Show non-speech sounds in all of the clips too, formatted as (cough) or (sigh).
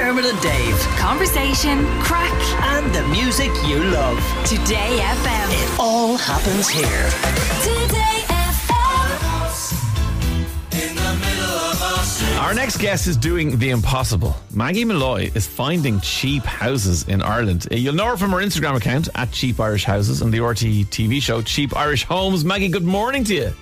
Dermot and Dave. Conversation, crack, And the music you love. Today FM. It all happens here. Today FM. Our next guest is doing the impossible. Maggie Molloy is finding cheap houses in Ireland. Uh, You'll know her from her Instagram account at Cheap Irish Houses and the RTÉ TV show Cheap Irish Homes. Maggie, good morning to you.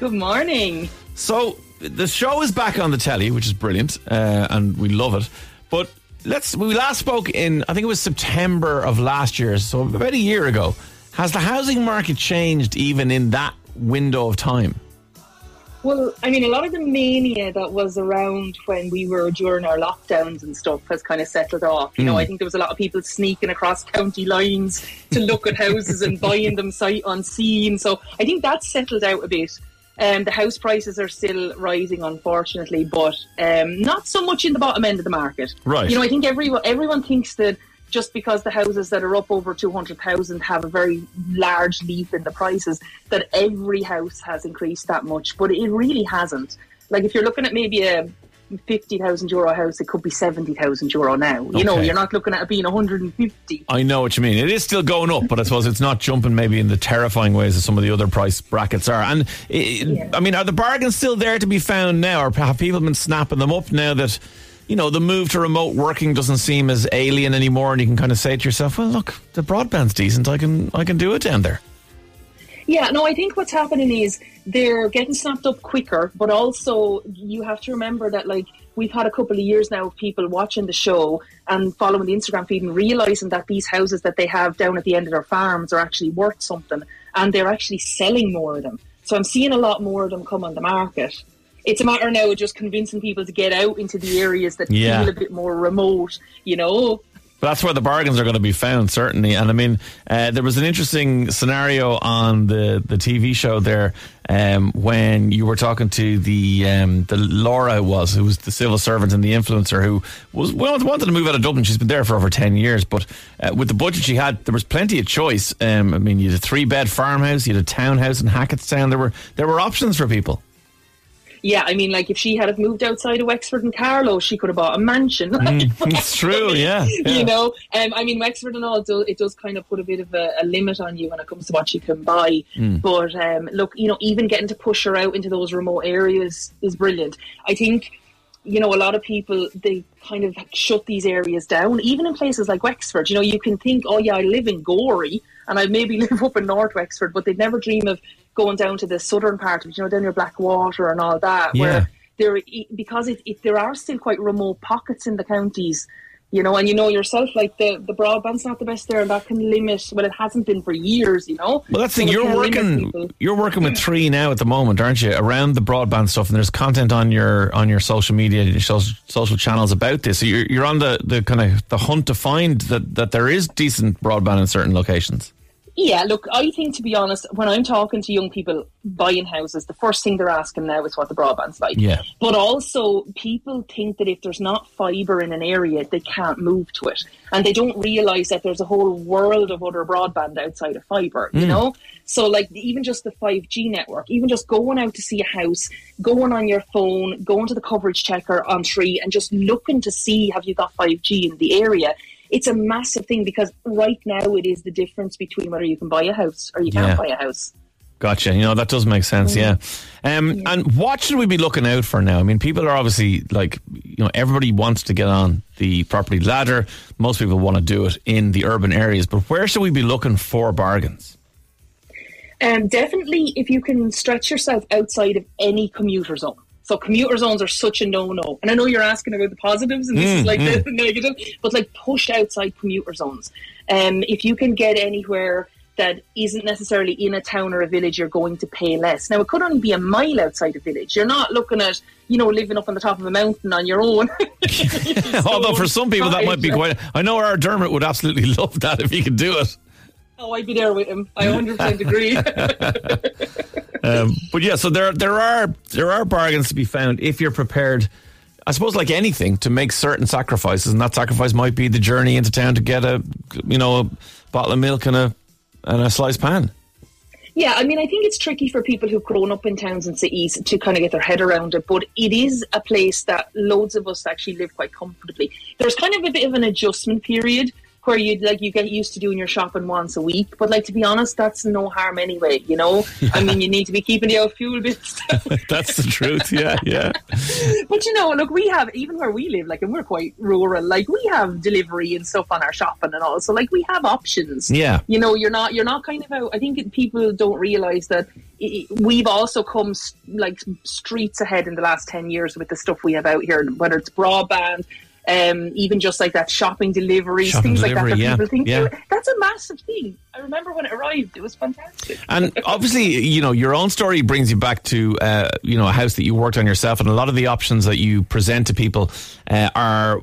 Good morning. So the show is back on the telly, which is brilliant, uh, and we love it. But let's we last spoke in I think it was September of last year, so about a year ago. Has the housing market changed even in that window of time? Well, I mean, a lot of the mania that was around when we were during our lockdowns and stuff has kind of settled off. You know, hmm. I think there was a lot of people sneaking across county lines to look at houses and buying them sight unseen. So I think that's settled out a bit. Um, the house prices are still rising, unfortunately, but um, not so much in the bottom end of the market. Right. You know, I think everyone everyone thinks that just because the houses that are up over two hundred thousand have a very large leap in the prices, that every house has increased that much, but it really hasn't. Like if you're looking at maybe a fifty thousand euro house, it could be seventy thousand euro now. You know, you're not looking at it being one hundred and fifty. I know what you mean. It is still going up, but I suppose it's not jumping maybe in the terrifying ways that some of the other price brackets are. And it, I mean, are the bargains still there to be found now, or have people been snapping them up now that? You know, the move to remote working doesn't seem as alien anymore, and you can kind of say to yourself, "Well, look, the broadband's decent. I can, I can do it down there." Yeah, no, I think what's happening is they're getting snapped up quicker, but also you have to remember that like we've had a couple of years now of people watching the show and following the Instagram feed and realizing that these houses that they have down at the end of their farms are actually worth something and they're actually selling more of them. So I'm seeing a lot more of them come on the market. It's a matter now of just convincing people to get out into the areas that Yeah. feel a bit more remote, you know. But that's where the bargains are going to be found, certainly. And I mean, uh, there was an interesting scenario on the, the TV show there um, when you were talking to the um, the Laura who was who was the civil servant and the influencer who was wanted to move out of Dublin. She's been there for over ten years, but uh, with the budget she had, there was plenty of choice. Um, I mean, you had a three bed farmhouse, you had a townhouse in Hackettstown. There were there were options for people. Yeah, I mean, like if she had have moved outside of Wexford and Carlow, she could have bought a mansion. (laughs) It's true, (laughs) yeah. yeah. you know um, i mean wexford and all it does, it does kind of put a bit of a, a limit on you when it comes to what you can buy but um, look you know even getting to push her out into those remote areas is brilliant i think you know a lot of people they kind of shut these areas down even in places like wexford you know you can think oh yeah i live in Gorey and i maybe (laughs) live up in north wexford but they'd never dream of going down to the southern part of you know down near blackwater and all that Yeah. where there because it, it, there are still quite remote pockets in the counties you know and you know yourself like the the broadband's not the best there and that can limit well it hasn't been for years you know Well, that's the So thing. You're working. You're working with three now at the moment, aren't you? Around the broadband stuff, and there's content on your on your social media, your social, social channels about this. So you're you're on the, the kind of the hunt to find that that there is decent broadband in certain locations. Yeah, look, I think to be honest, when I'm talking to young people buying houses, the first thing they're asking now is what the broadband's like. Yeah. But also, people think that if there's not fibre in an area, they can't move to it. And they don't realise that there's a whole world of other broadband outside of fibre, you mm. know? So, like, even just the 5G network, even just going out to see a house, going on your phone, going to the coverage checker on Three, and just looking to see have you got 5G in the area. It's a massive thing because right now it is the difference between whether you can buy a house or you can't Yeah. buy a house. Gotcha. You know that does make sense. Yeah. Um, And what should we be looking out for now? I mean, people are obviously like, you know, everybody wants to get on the property ladder. Most people want to do it in the urban areas, but where should we be looking for bargains? Um, definitely, if you can stretch yourself outside of any commuter zone. So commuter zones are such a no-no. And I know you're asking about the positives, and this is like the (laughs) negative, but like push outside commuter zones. Um, if you can get anywhere that isn't necessarily in a town or a village, you're going to pay less. Now, it could only be a mile outside a village. You're not looking at, you know, living up on the top of a mountain on your own. (laughs) (laughs) Although for some people that might be quite. I know our Dermot would absolutely love that if he could do it. Oh, I'd be there with him. I 100% agree. Um, but yeah, so there there are there are bargains to be found if you're prepared. I suppose, like anything, to make certain sacrifices, and that sacrifice might be the journey into town to get a, you know, a bottle of milk and a and a sliced pan. Yeah, I mean, I think it's tricky for people who've grown up in towns and cities to kind of get their head around it, but it is a place that loads of us actually live quite comfortably. There's kind of a bit of an adjustment period where you like you get used to doing your shopping once a week, but like to be honest, that's no harm anyway. You know, (laughs) I mean, you need to be keeping the old fuel bills. (laughs) That's the truth. Yeah, yeah. (laughs) But you know, look, we have even where we live, like, and we're quite rural. Like, we have delivery and stuff on our shopping and all. So, like, we have options. Yeah. You know, you're not you're not kind of out. I think people don't realize that we've also come like streets ahead in the last ten years with the stuff we have out here, whether it's broadband. Um, even just like that shopping deliveries, Shopping things delivery, like that. yeah, people think yeah. that's a massive thing. I remember when it arrived; it was fantastic. And (laughs) obviously, you know, your own story brings you back to, uh, you know, a house that you worked on yourself, and a lot of the options that you present to people uh, are,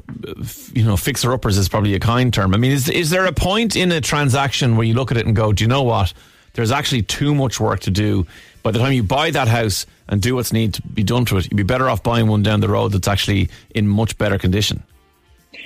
you know, fixer uppers is probably a kind term. I mean, is is there a point in a transaction where you look at it and go, do you know what? There's actually too much work to do. By the time you buy that house and do what's need to be done to it, you'd be better off buying one down the road that's actually in much better condition.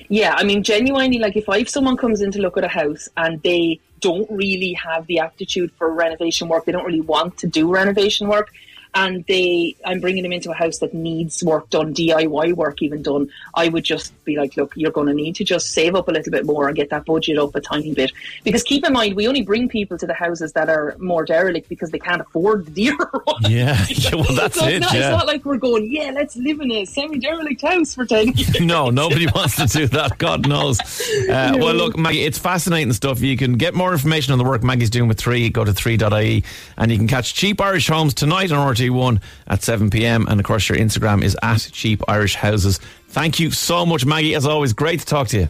Yeah, I mean, genuinely, like if I, if someone comes in to look at a house and they don't really have the aptitude for renovation work, they don't really want to do renovation work, and they, I'm bringing them into a house that needs work done, DIY work even done. I would just be like, look, you're going to need to just save up a little bit more and get that budget up a tiny bit, because keep in mind, we only bring people to the houses that are more derelict because they can't afford the dearer one. (laughs) Yeah, (laughs) yeah well, that's so it. It's not, yeah. it's not like we're going, yeah, let's live in a semi-derelict house for ten years. (laughs) no, nobody wants to do that. God knows. Uh, well, look, Maggie, it's fascinating stuff. You can get more information on the work Maggie's doing with three. Go to three.ie and you can catch Cheap Irish Homes tonight on RTÉ1 at 7 p.m. And of course, your Instagram is at Cheap Irish Houses. Thank you so much, Maggie. As always, great to talk to you.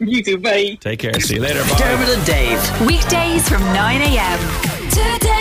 You too, bye. Take care. See you later. Bye. Dermot and Dave. Weekdays from 9 a.m.